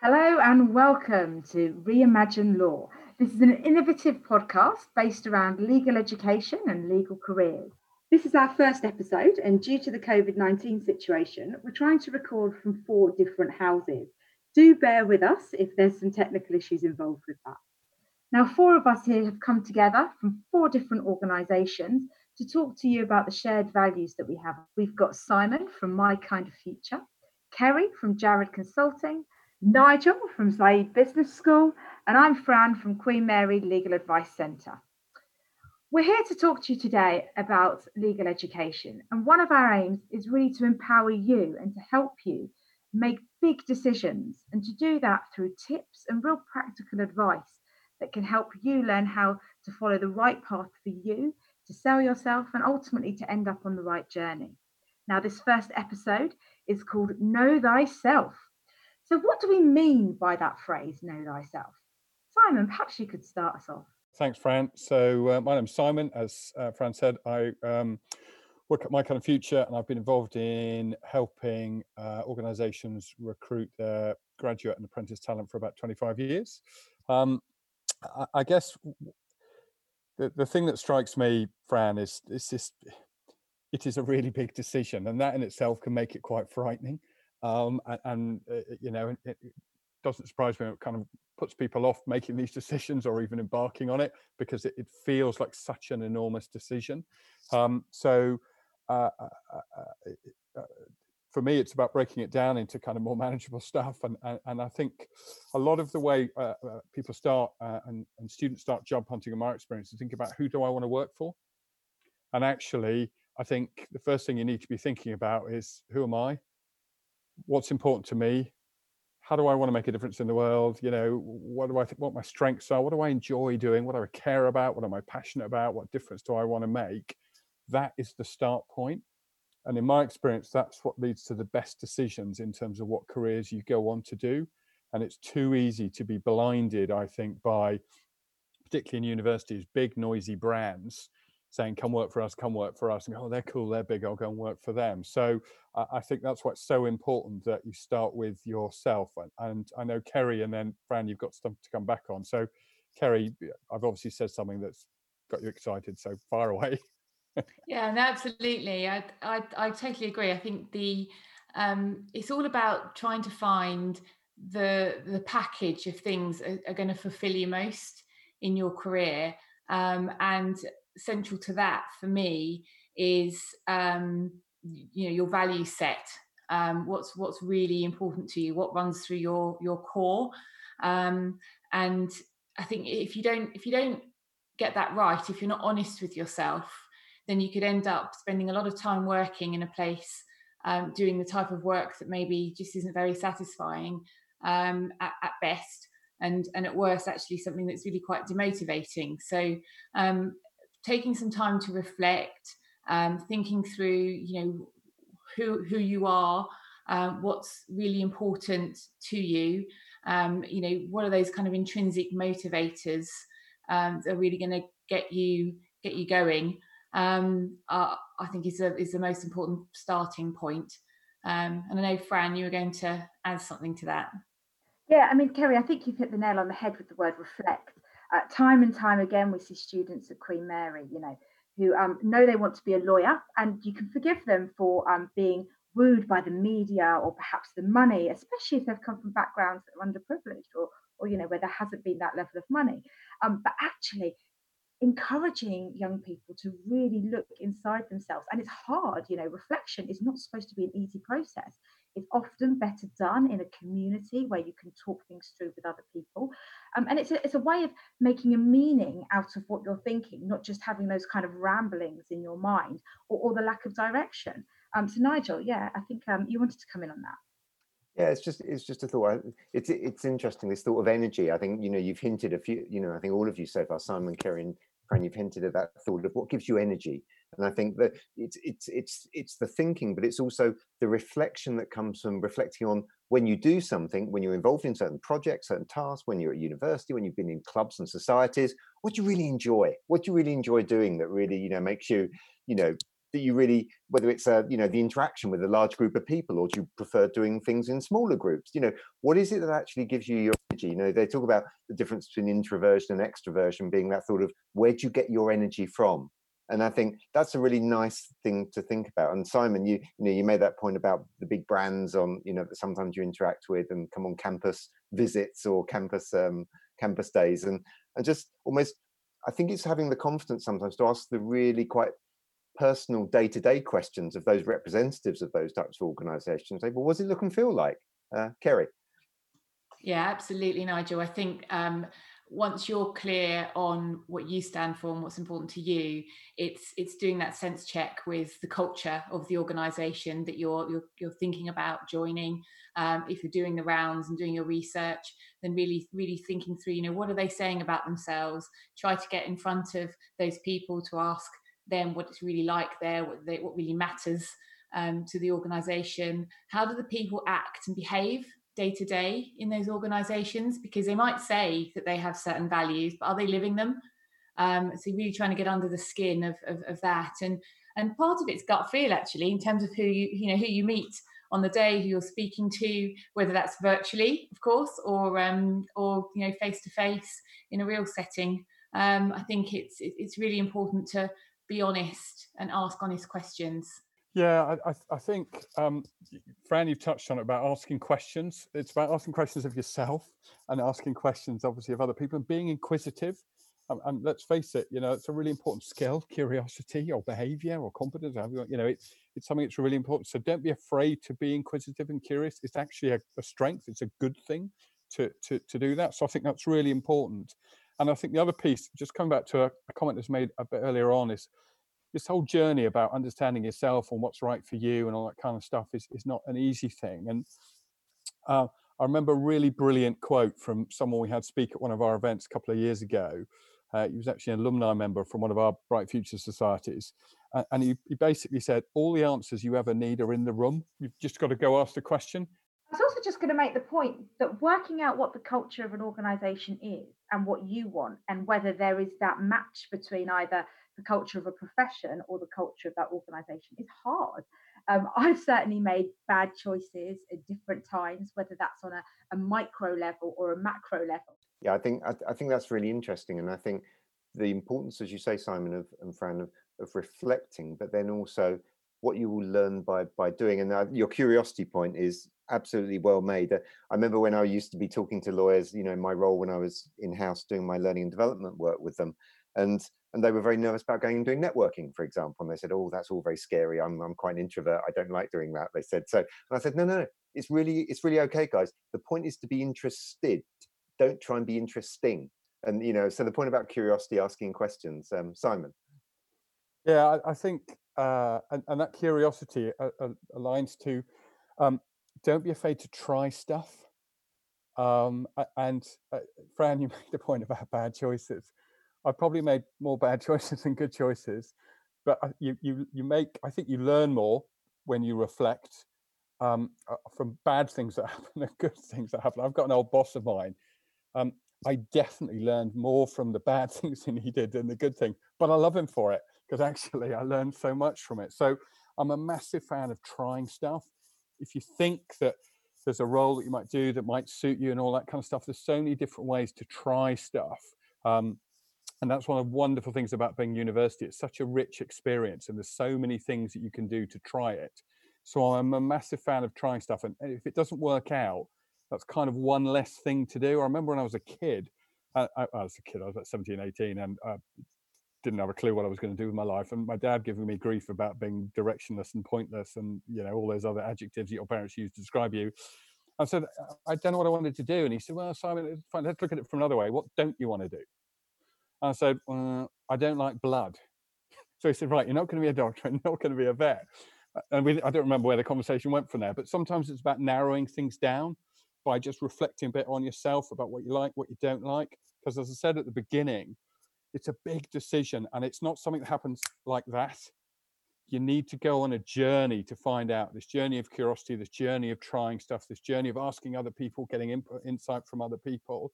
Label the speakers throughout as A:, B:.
A: Hello and welcome to Reimagine Law. This is an innovative podcast based around legal education and legal careers. This is our first episode, and due to the COVID 19 situation, we're trying to record from four different houses. Do bear with us if there's some technical issues involved with that. Now, four of us here have come together from four different organisations to talk to you about the shared values that we have. We've got Simon from My Kind of Future, Kerry from Jared Consulting, Nigel from Said Business School, and I'm Fran from Queen Mary Legal Advice Centre. We're here to talk to you today about legal education, and one of our aims is really to empower you and to help you make big decisions, and to do that through tips and real practical advice that can help you learn how to follow the right path for you, to sell yourself, and ultimately to end up on the right journey. Now, this first episode is called Know Thyself so, what do we mean by that phrase, know thyself? Simon, perhaps you could start us off.
B: Thanks, Fran. So, uh, my name's Simon. As uh, Fran said, I um, work at My Kind of Future, and I've been involved in helping uh, organisations recruit their graduate and apprentice talent for about 25 years. Um, I, I, guess the, the thing that strikes me, Fran, is, it is a really big decision, and that in itself can make it quite frightening um, and, and uh, you know it, doesn't surprise me it kind of puts people off making these decisions or even embarking on it because it, it feels like such an enormous decision. Um, so uh, uh, uh, uh, for me it's about breaking it down into kind of more manageable stuff and and, and i think a lot of the way uh, people start and, and students start job hunting in my experience to think about who do i want to work for? And actually i think the first thing you need to be thinking about is who am i what's important to me? How do i want to make a difference in the world? You know what do i think what my strengths are? What do i enjoy doing? What do i care about? What am i passionate about? What difference do i want to make? That is the start point. And in my experience that's what leads to the best decisions in terms of what careers you go on to do. And it's too easy to be blinded i think by particularly in universities big noisy brands saying, "Come work for us, come work for us," and go, "Oh, they're cool, they're big, I'll go and work for them." So uh, I think that's what's so important that you start with yourself. And, and I know Kerry and then Fran, you've got stuff to come back on. So Kerry, I've obviously said something that's got you excited. So far away.
C: yeah, no, absolutely. I, I I totally agree. I think the um, it's all about trying to find the the package of things are, are going to fulfill you most in your career um, and central to that for me is um, you know your value set um, what's what's really important to you what runs through your your core. Um, and i think if you don't if you don't get that right if you're not honest with yourself then you could end up spending a lot of time working in a place um, doing the type of work that maybe just isn't very satisfying um, at, at, best and and at worst actually something that's really quite demotivating. So um, taking some time to reflect, um, thinking through, you know, who who you are, um, what's really important to you. Um, you know, what are those kind of intrinsic motivators um, that are really going to get you get you going? Um, uh, I think is a, is the most important starting point. Um, and I know, Fran, you were going to add something to that.
A: Yeah, I mean, Kerry, I think you've hit the nail on the head with the word reflect. Uh, time and time again, we see students at Queen Mary, you know, who um, know they want to be a lawyer, and you can forgive them for um, being wooed by the media or perhaps the money, especially if they've come from backgrounds that are underprivileged or, or you know, where there hasn't been that level of money. Um, but actually, encouraging young people to really look inside themselves and it's hard you know reflection is not supposed to be an easy process it's often better done in a community where you can talk things through with other people um, and it's a, it's a way of making a meaning out of what you're thinking not just having those kind of ramblings in your mind or, or the lack of direction um, so nigel yeah i think um, you wanted to come in on that
D: yeah, it's just it's just a thought. It's it's interesting this thought of energy. I think you know you've hinted a few. You know, I think all of you so far, Simon, Kerry, and Fran, you've hinted at that thought of what gives you energy. And I think that it's it's it's it's the thinking, but it's also the reflection that comes from reflecting on when you do something, when you're involved in certain projects, certain tasks, when you're at university, when you've been in clubs and societies, what do you really enjoy? What do you really enjoy doing that really, you know, makes you, you know, that you really whether it's a you know the interaction with a large group of people or do you prefer doing things in smaller groups? You know what is it that actually gives you your energy? You know they talk about the difference between introversion and extroversion being that sort of where do you get your energy from and i think that's a really nice thing to think about and simon you you know you made that point about the big brands on you know that sometimes you interact with and come on campus visits or campus um campus days and and just almost I think it's having the confidence sometimes to ask the really quite personal day-to-day questions of those representatives of those types of organisations. Say, well, what does it look and feel like, uh, Kerry?
C: Yeah, absolutely, Nigel. I think um, once you're clear on what you stand for and what's important to you, it's it's doing that sense check with the culture of the organisation that you're, you're you're thinking about joining. Um, if you're doing the rounds and doing your research, then really really thinking through, you know, what are they saying about themselves? Try to get in front of those people to ask them what it's really like there, what, they, what really matters um, to the organisation. How do the people act and behave day to day in those organisations? Because they might say that they have certain values, but are they living them? Um, so really trying to get under the skin of, of, of that, and and part of it's gut feel actually in terms of who you you know who you meet on the day, who you're speaking to, whether that's virtually, of course, or um, or you know face to face in a real setting. Um, I think it's it's really important to be honest and ask honest questions.
B: Yeah, I, I think, um, Fran, you've touched on it about asking questions. It's about asking questions of yourself and asking questions, obviously, of other people and being inquisitive. Um, and let's face it, you know, it's a really important skill, curiosity or behavior or competence. You know, it's, it's something that's really important. So don't be afraid to be inquisitive and curious. It's actually a, a strength. It's a good thing to, to, to do that. So I think that's really important. And I think the other piece, just coming back to a, a comment that's made a bit earlier on, is this whole journey about understanding yourself and what's right for you and all that kind of stuff is, is not an easy thing. And uh, I remember a really brilliant quote from someone we had speak at one of our events a couple of years ago. Uh, he was actually an alumni member from one of our Bright Future societies. Uh, and he, he basically said, All the answers you ever need are in the room. You've just got to go ask the question.
A: I was also just going to make the point that working out what the culture of an organization is and what you want, and whether there is that match between either the culture of a profession or the culture of that organization is hard. Um, I've certainly made bad choices at different times, whether that's on a, a micro level or a macro level.
D: Yeah, I think I, I, think that's really interesting, and I think the importance, as you say, Simon of, and Fran, of, of reflecting, but then also what you will learn by by doing. And uh, your curiosity point is absolutely well made. Uh, I remember when I used to be talking to lawyers, you know, in my role when I was in house doing my learning and development work with them, and and they were very nervous about going and doing networking, for example. And they said, "Oh, that's all very scary. I'm I'm quite an introvert. I don't like doing that." They said so, and I said, "No, no, it's really it's really okay, guys. The point is to be interested. Don't try and be interesting." And you know, so the point about curiosity, asking questions, um, Simon.
B: Yeah, I, I think, uh, and, and, that curiosity uh, uh, aligns to um, don't be afraid to try stuff. Um, and uh, Fran, you made the point about bad choices. I probably made more bad choices than good choices, but you you you make. I think you learn more when you reflect um, uh, from bad things that happen than good things that happen. I've got an old boss of mine. Um, I definitely learned more from the bad things than he did than the good thing, but I love him for it because actually I learned so much from it. So I'm a massive fan of trying stuff. If you think that there's a role that you might do that might suit you and all that kind of stuff, there's so many different ways to try stuff. Um, and that's one of the wonderful things about being university. It's such a rich experience, and there's so many things that you can do to try it. So I'm a massive fan of trying stuff. And if it doesn't work out, that's kind of one less thing to do. I remember when I was a kid, I, I, I was a kid, I was about 17, 18, and uh, didn't have a clue what I was going to do with my life. And my dad giving me grief about being directionless and pointless and, you know, all those other adjectives that your parents use to describe you. I said, I don't know what I wanted to do. And he said, Well, Simon, fine. Let's look at it from another way. What don't you want to do? I said, uh, I don't like blood. So he said, Right, you're not going to be a doctor you're not going to be a vet. And we, I don't remember where the conversation went from there, but sometimes it's about narrowing things down by just reflecting a bit on yourself about what you like, what you don't like. Because as I said at the beginning, it's a big decision and it's not something that happens like that. You need to go on a journey to find out this journey of curiosity, this journey of trying stuff, this journey of asking other people, getting input, insight from other people.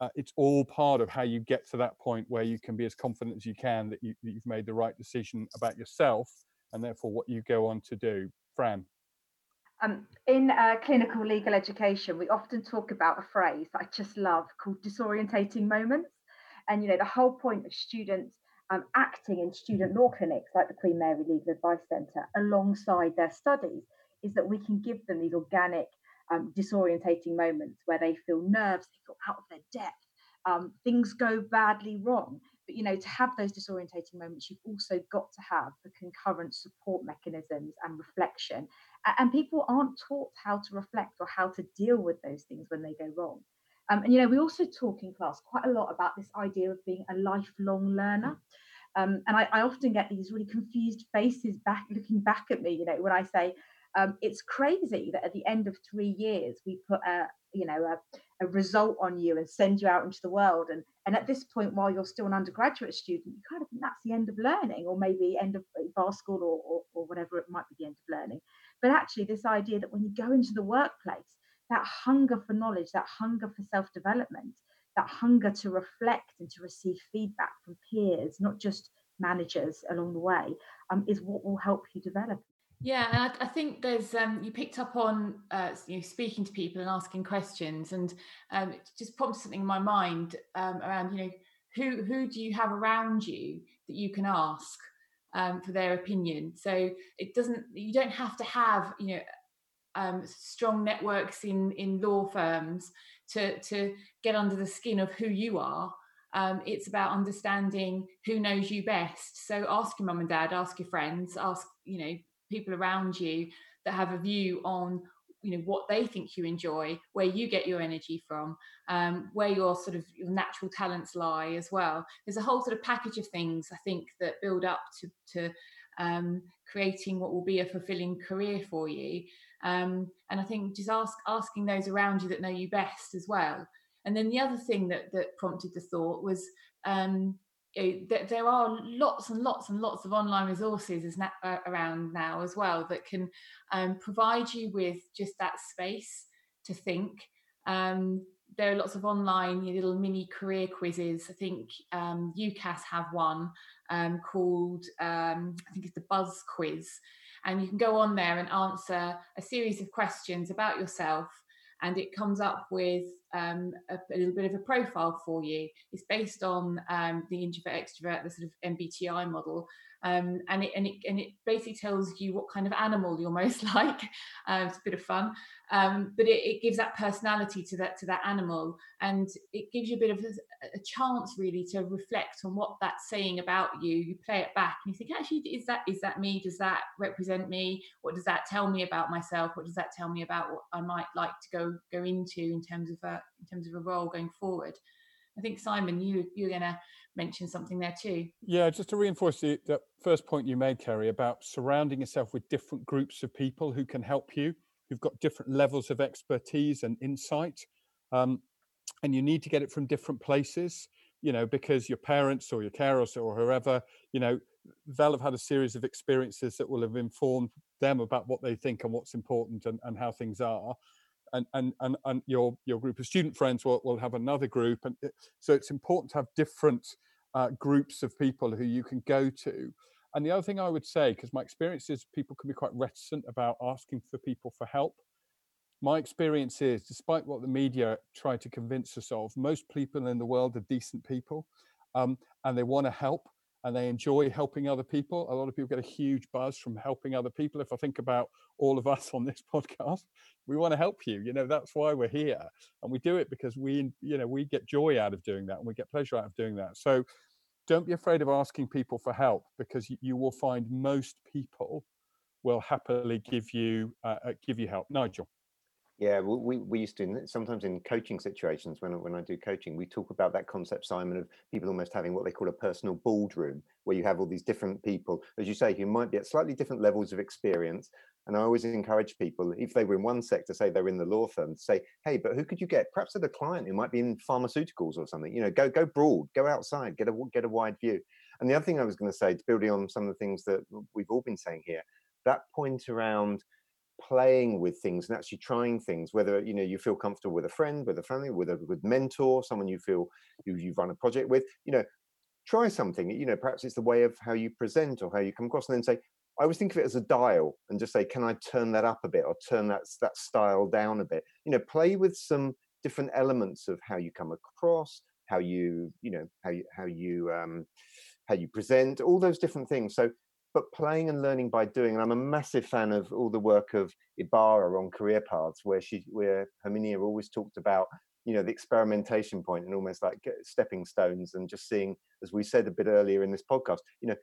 B: Uh, it's all part of how you get to that point where you can be as confident as you can that, you, that you've made the right decision about yourself and therefore what you go on to do. Fran.
A: Um, in uh, clinical legal education, we often talk about a phrase that I just love called disorientating moments. And you know, the whole point of students um, acting in student law clinics like the Queen Mary Legal Advice Centre alongside their studies is that we can give them these organic, um, disorientating moments where they feel nerves, they feel out of their depth, um, things go badly wrong. But you know, to have those disorientating moments, you've also got to have the concurrent support mechanisms and reflection. And people aren't taught how to reflect or how to deal with those things when they go wrong. Um, and you know, we also talk in class quite a lot about this idea of being a lifelong learner. Um, and I, I, often get these really confused faces back looking back at me, you know, when I say um, it's crazy that at the end of three years we put a you know a, a, result on you and send you out into the world and and at this point while you're still an undergraduate student you kind of think that's the end of learning or maybe end of bar school or, or, or whatever it might be the end of learning but actually this idea that when you go into the workplace that hunger for knowledge, that hunger for self development, that hunger to reflect and to receive feedback from peers, not just managers along the way, um, is what will help you develop.
C: Yeah, and I, I think there's um, you picked up on uh, you know speaking to people and asking questions, and um, it just prompted something in my mind um, around you know who who do you have around you that you can ask um, for their opinion. So it doesn't you don't have to have you know um, strong networks in in law firms to to get under the skin of who you are. Um, it's about understanding who knows you best. So ask your mum and dad, ask your friends, ask you know people around you that have a view on you know what they think you enjoy where you get your energy from um, where your sort of your natural talents lie as well there's a whole sort of package of things i think that build up to, to um, creating what will be a fulfilling career for you um, and I think just ask asking those around you that know you best as well. And then the other thing that that prompted the thought was um, there are lots and lots and lots of online resources uh, around now as well that can um, provide you with just that space to think. Um, there are lots of online little mini career quizzes. I think um, UCAS have one um, called um, I think it's the Buzz Quiz, and you can go on there and answer a series of questions about yourself and it comes up with um, a, a, little bit of a profile for you. It's based on um, the introvert extrovert, the sort of MBTI model, um, and it and it and it basically tells you what kind of animal you're most like. Uh, it's a bit of fun, um, but it, it, gives that personality to that to that animal, and it gives you a bit of a, a, chance really to reflect on what that's saying about you. You play it back, and you think, actually, is that is that me? Does that represent me? What does that tell me about myself? What does that tell me about what I might like to go go into in terms of a in terms of a role going forward? I think Simon, you you're to mention something there too.
B: Yeah, just to reinforce the, first point you made, Kerry, about surrounding yourself with different groups of people who can help you, who've got different levels of expertise and insight, um, and you need to get it from different places. You know, because your parents or your carers or whoever, you know, they'll have had a series of experiences that will have informed them about what they think and what's important and, and how things are and and and, and your your group of student friends will, will have another group and it, so it's important to have different uh, groups of people who you can go to. And the other thing i would say because my experience is people can be quite reticent about asking for people for help. My experience is despite what the media try to convince us of most people in the world are decent people um, and they want to help and they enjoy helping other people. A lot of people get a huge buzz from helping other people. If I think about all of us on this podcast, we want to help you. You know, that's why we're here. And we do it because we, you know, we get joy out of doing that and we get pleasure out of doing that. So don't be afraid of asking people for help because you, will find most people will happily give you uh, uh give you help. Nigel.
D: Yeah, we, we used to sometimes in coaching situations when when I do coaching, we talk about that concept, Simon, of people almost having what they call a personal boardroom, where you have all these different people, as you say, who might be at slightly different levels of experience. And I always encourage people, if they were in one sector, say they're in the law firm, to say, hey, but who could you get? Perhaps at a client who might be in pharmaceuticals or something. You know, go go broad, go outside, get a get a wide view. And the other thing I was going to say, building on some of the things that we've all been saying here, that point around playing with things and actually trying things whether you know you feel comfortable with a friend with a family with a good mentor someone you feel you, you've run a project with you know try something you know perhaps it's the way of how you present or how you come across and then say I always think of it as a dial and just say, can I turn that up a bit or turn that that style down a bit? You know, play with some different elements of how you come across, how you, you know, how you how you um, how you present, all those different things. So, but playing and learning by doing. And I'm a massive fan of all the work of Ibarra on career paths, where she, where Herminia always talked about you know the experimentation point and almost like uh, stepping stones and just seeing as we said a bit earlier in this podcast you know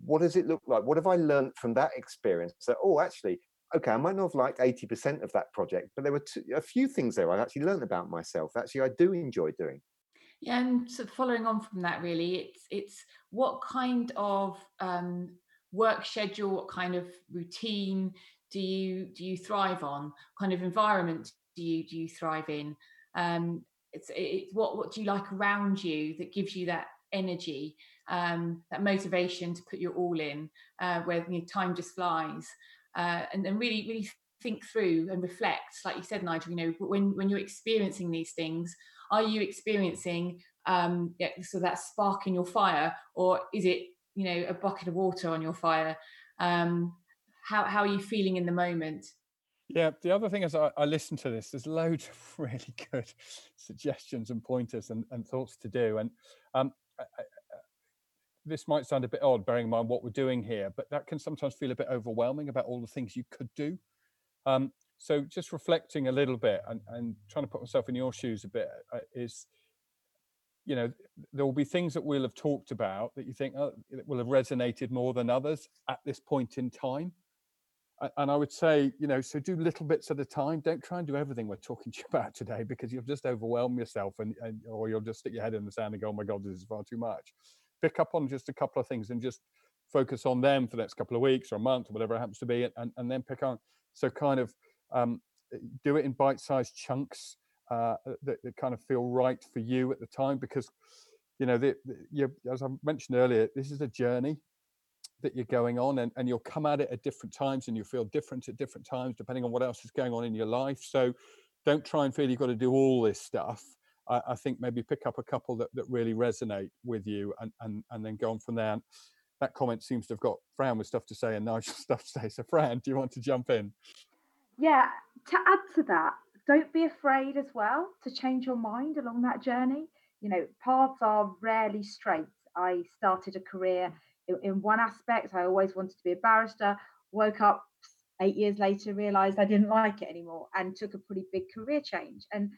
D: what does it look like? What have I learned from that experience? So, oh, actually, okay, I might not have liked 80% of that project, but there were two, a few things there I actually learned about myself. Actually, I do enjoy doing.
C: Yeah, and so following on from that, really, it's it's what kind of um, work schedule, what kind of routine do you do you thrive on? What kind of environment do you do you thrive in? Um, it's it's what what do you like around you that gives you that energy um, that motivation to put your all in, uh, where you know, time just flies, uh, and then really, really think through and reflect. Like you said, Nigel, you know, when when you're experiencing these things, are you experiencing um, yeah, so that spark in your fire, or is it you know a bucket of water on your fire? Um, how how are you feeling in the moment?
B: Yeah, the other thing is I, I listen to this. There's loads of really good suggestions and pointers and, and thoughts to do. And um, I, this might sound a bit odd, bearing in mind what we're doing here, but that can sometimes feel a bit overwhelming about all the things you could do. Um, so just reflecting a little bit and, and, trying to put myself in your shoes a bit uh, is, you know, there will be things that we'll have talked about that you think oh, will have resonated more than others at this point in time. And I would say, you know, so do little bits at a time. Don't try and do everything we're talking to you about today because you'll just overwhelm yourself and, and or you'll just stick your head in the sand and go, oh my God, this is far too much pick up on just a couple of things and just focus on them for the next couple of weeks or a month or whatever it happens to be and, and then pick on so kind of um, do it in bite-sized chunks uh, that, that, kind of feel right for you at the time because you know the, the, you, as i mentioned earlier this is a journey that you're going on and, and you'll come at it at different times and you feel different at different times depending on what else is going on in your life so don't try and feel you've got to do all this stuff I, I, think maybe pick up a couple that, that really resonate with you and, and, and then go on from there. And that comment seems to have got Fran with stuff to say and Nigel stuff to say. So, Fran, do you want to jump in?
A: Yeah, to add to that, don't be afraid as well to change your mind along that journey. You know, paths are rarely straight. I started a career in, in one aspect, I always wanted to be a barrister, woke up eight years later, realized I didn't like it anymore, and took a pretty big career change. And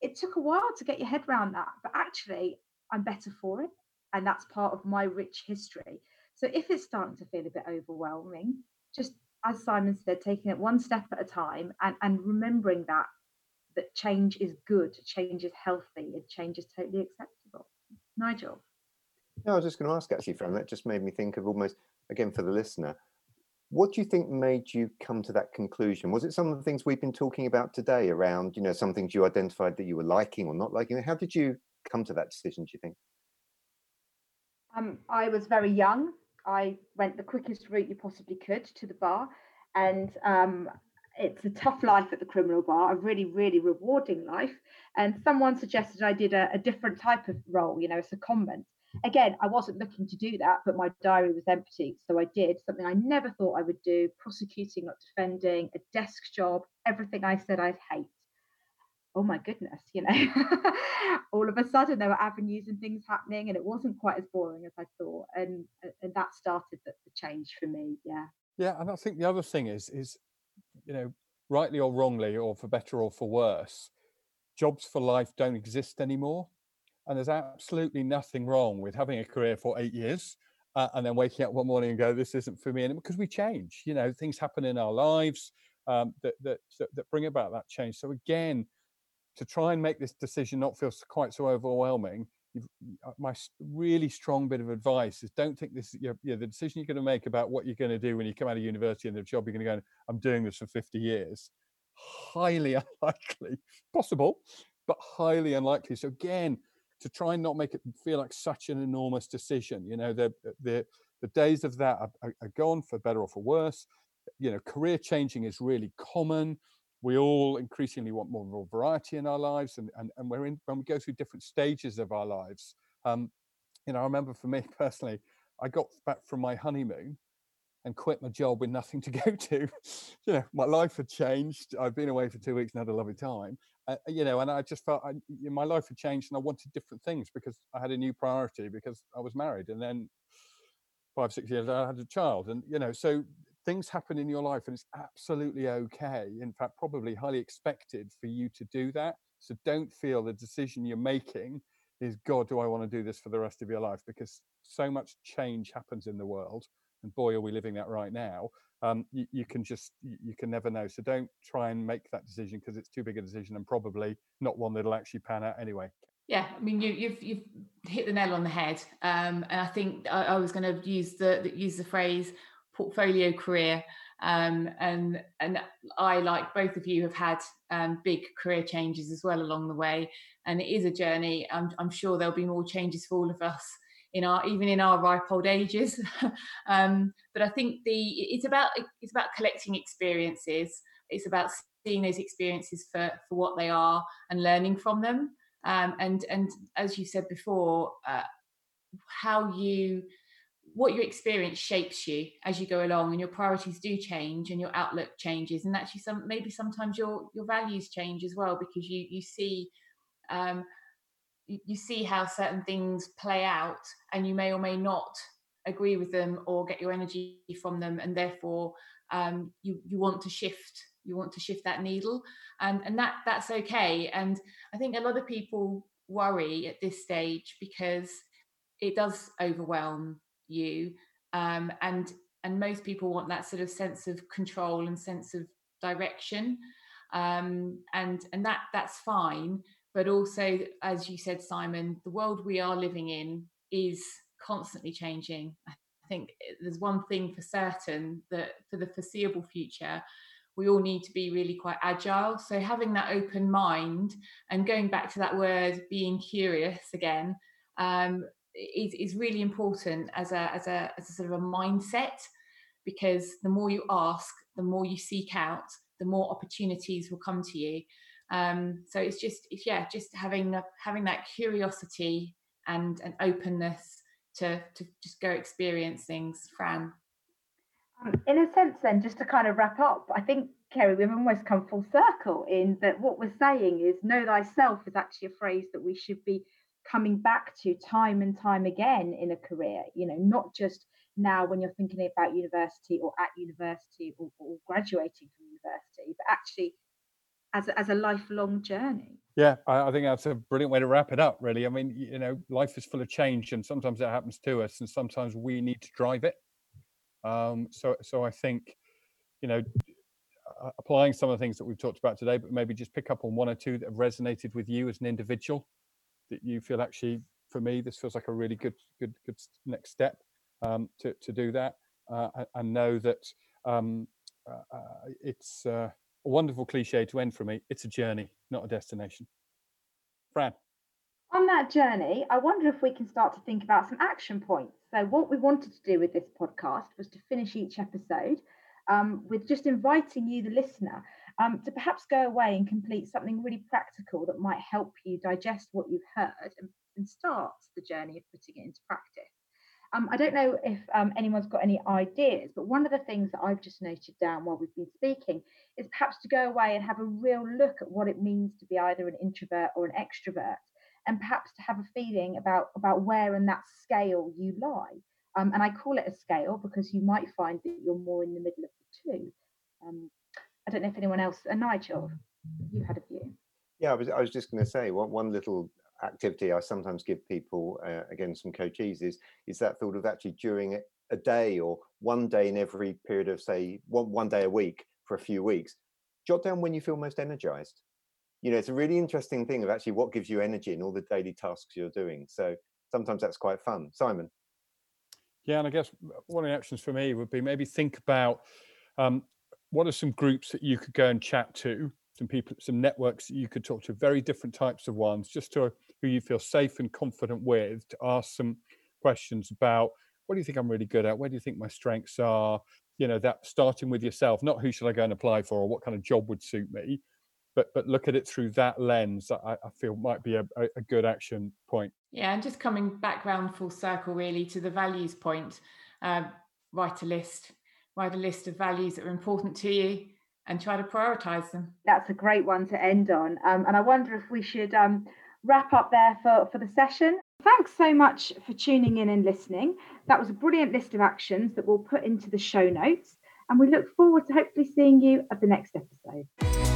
A: it took a while to get your head around that, but actually, I'm better for it. And that's part of my rich history. So if it's starting to feel a bit overwhelming, just as Simon said, taking it one step at a time and, and remembering that that change is good, change is healthy, and change is totally acceptable. Nigel.
D: No, I was just going to ask actually, Fran, that just made me think of almost again for the listener, what do you think made you come to that conclusion? Was it some of the things we've been talking about today around, you know, some things you identified that you were liking or not liking? How did you come to that decision, do you think?
A: Um, I was very young. I went the quickest route you possibly could to the bar. And um, it's a tough life at the criminal bar, a really, really rewarding life. And someone suggested I did a, a different type of role, you know, as a secondment again, I wasn't looking to do that, but my diary was empty. So I did something I never thought I would do prosecuting, not defending, a desk job, everything I said I'd hate. Oh my goodness, you know, all of a sudden there were avenues and things happening, and it wasn't quite as boring as I thought. And and that started the, the change for me. Yeah.
B: Yeah. And I think the other thing is, is, you know, rightly or wrongly, or for better or for worse, jobs for life don't exist anymore and there's absolutely nothing wrong with having a career for eight years uh, and then waking up one morning and go, this isn't for me anymore. Because we change, you know, things happen in our lives um, that, that, that bring about that change. So again, to try and make this decision not feel quite so overwhelming, uh, my really strong bit of advice is don't think this you know, the decision you're going to make about what you're going to do when you come out of university and the job you're going to go i'm doing this for 50 years highly unlikely possible but highly unlikely so again to try and not make it feel like such an enormous decision. You know, the the the days of that are, are gone for better or for worse. You know, career changing is really common. We all increasingly want more and more variety in our lives, and and, and we're in when we go through different stages of our lives. Um, you know, I remember for me personally, I got back from my honeymoon, and quit my job with nothing to go to. you know, my life had changed. I've been away for two weeks and had a lovely time. Uh, you know, and I just felt I, my life had changed and I wanted different things because I had a new priority because I was married. And then five, six years I had a child. And, you know, so things happen in your life and it's absolutely okay. In fact, probably highly expected for you to do that. So don't feel the decision you're making is, God, do I want to do this for the rest of your life? Because so much change happens in the world and boy are we living that right now um, you, you, can just you can never know so don't try and make that decision because it's too big a decision and probably not one that'll actually pan out anyway
C: yeah i mean you, have you've, you've hit the nail on the head um, and i think i, I was going to use the use the phrase portfolio career um, and and I like both of you have had um, big career changes as well along the way and it is a journey I'm, I'm sure there'll be more changes for all of us in our even in our ripe old ages. um, but I think the it's about it's about collecting experiences. It's about seeing those experiences for for what they are and learning from them. Um, and and as you said before, uh, how you what you experience shapes you as you go along and your priorities do change and your outlook changes. And actually some maybe sometimes your your values change as well because you you see um, you see how certain things play out and you may or may not agree with them or get your energy from them. And therefore um, you you want to shift you want to shift that needle. And and that that's okay. And i think a lot of people worry at this stage because it does overwhelm you um, and and most people want that sort of sense of control and sense of direction um, and and that that's fine but also as you said simon the world we are living in is constantly changing. I think eh, there's one thing for certain that for the foreseeable future we all need to be really quite agile. So having that open mind and going back to that word being curious again um, is, is really important as a, as a as a sort of a mindset because the more you ask the more you seek out the more opportunities will come to you. Um, so it's just it's, yeah just having a, having that curiosity and an openness to to just go experience things fran.
A: Um, in a sense then just to kind of wrap up i think kerry we've almost come full circle in that what we're saying is know thyself is actually a phrase that we should be coming back to time and time again in a career you know not just now when you're thinking about university or at university or, or graduating from university but actually as a, as a lifelong journey.
B: Yeah, I, I, think that's a brilliant way to wrap it up. Really, I mean, you know, life is full of change, and sometimes it happens to us, and sometimes we need to drive it. Um, so, so I think, you know, applying some of the things that we've talked about today, but maybe just pick up on one or two that have resonated with you as an individual, that you feel actually, for me, this feels like a really good, good, good next step um, to to do that, uh, and know that um, uh, uh, it's. Uh, a wonderful cliche to end for me. It's a journey, not a destination. Fran.
A: On that journey, I wonder if we can start to think about some action points. So, what we wanted to do with this podcast was to finish each episode um, with just inviting you, the listener, um, to perhaps go away and complete something really practical that might help you digest what you've heard and, and start the journey of putting it into practice. Um, I don't know if um, anyone's got any ideas, but one of the things that I've just noted down while we've been speaking is perhaps to go away and have a real look at what it means to be either an introvert or an extrovert, and perhaps to have a feeling about, about where in that scale you lie. Um, and I call it a scale because you might find that you're more in the middle of the two. I don't know if anyone else, uh, Nigel, you had a view.
D: Yeah, I was, I was just going to say one, one little activity I sometimes give people, uh, again, some coaches is, is that thought of actually during a day or one day in every period of say one, one day a week for a few weeks, jot down when you feel most energized. You know, it's a really interesting thing of actually what gives you energy in all the daily tasks you're doing. So sometimes that's quite fun. Simon.
B: Yeah, and I guess one of the options for me would be maybe think about um, what are some groups that you could go and chat to some people, some networks that you could talk to, very different types of ones, just to who you feel safe and confident with, to ask some questions about what do you think I'm really good at? Where do you think my strengths are? You know, that starting with yourself, not who should I go and apply for or what kind of job would suit me, but but look at it through that lens. I, I feel might be a, a good action point.
C: Yeah, and just coming back round full circle really to the values point, uh, write a list write a list of values that are important to you and try to prioritize them.
A: That's a great one to end on. Um, and I wonder if we should um, wrap up there for, for the session. Thanks so much for tuning in and listening. That was a brilliant list of actions that we'll put into the show notes. And we look forward to hopefully seeing you at the next episode.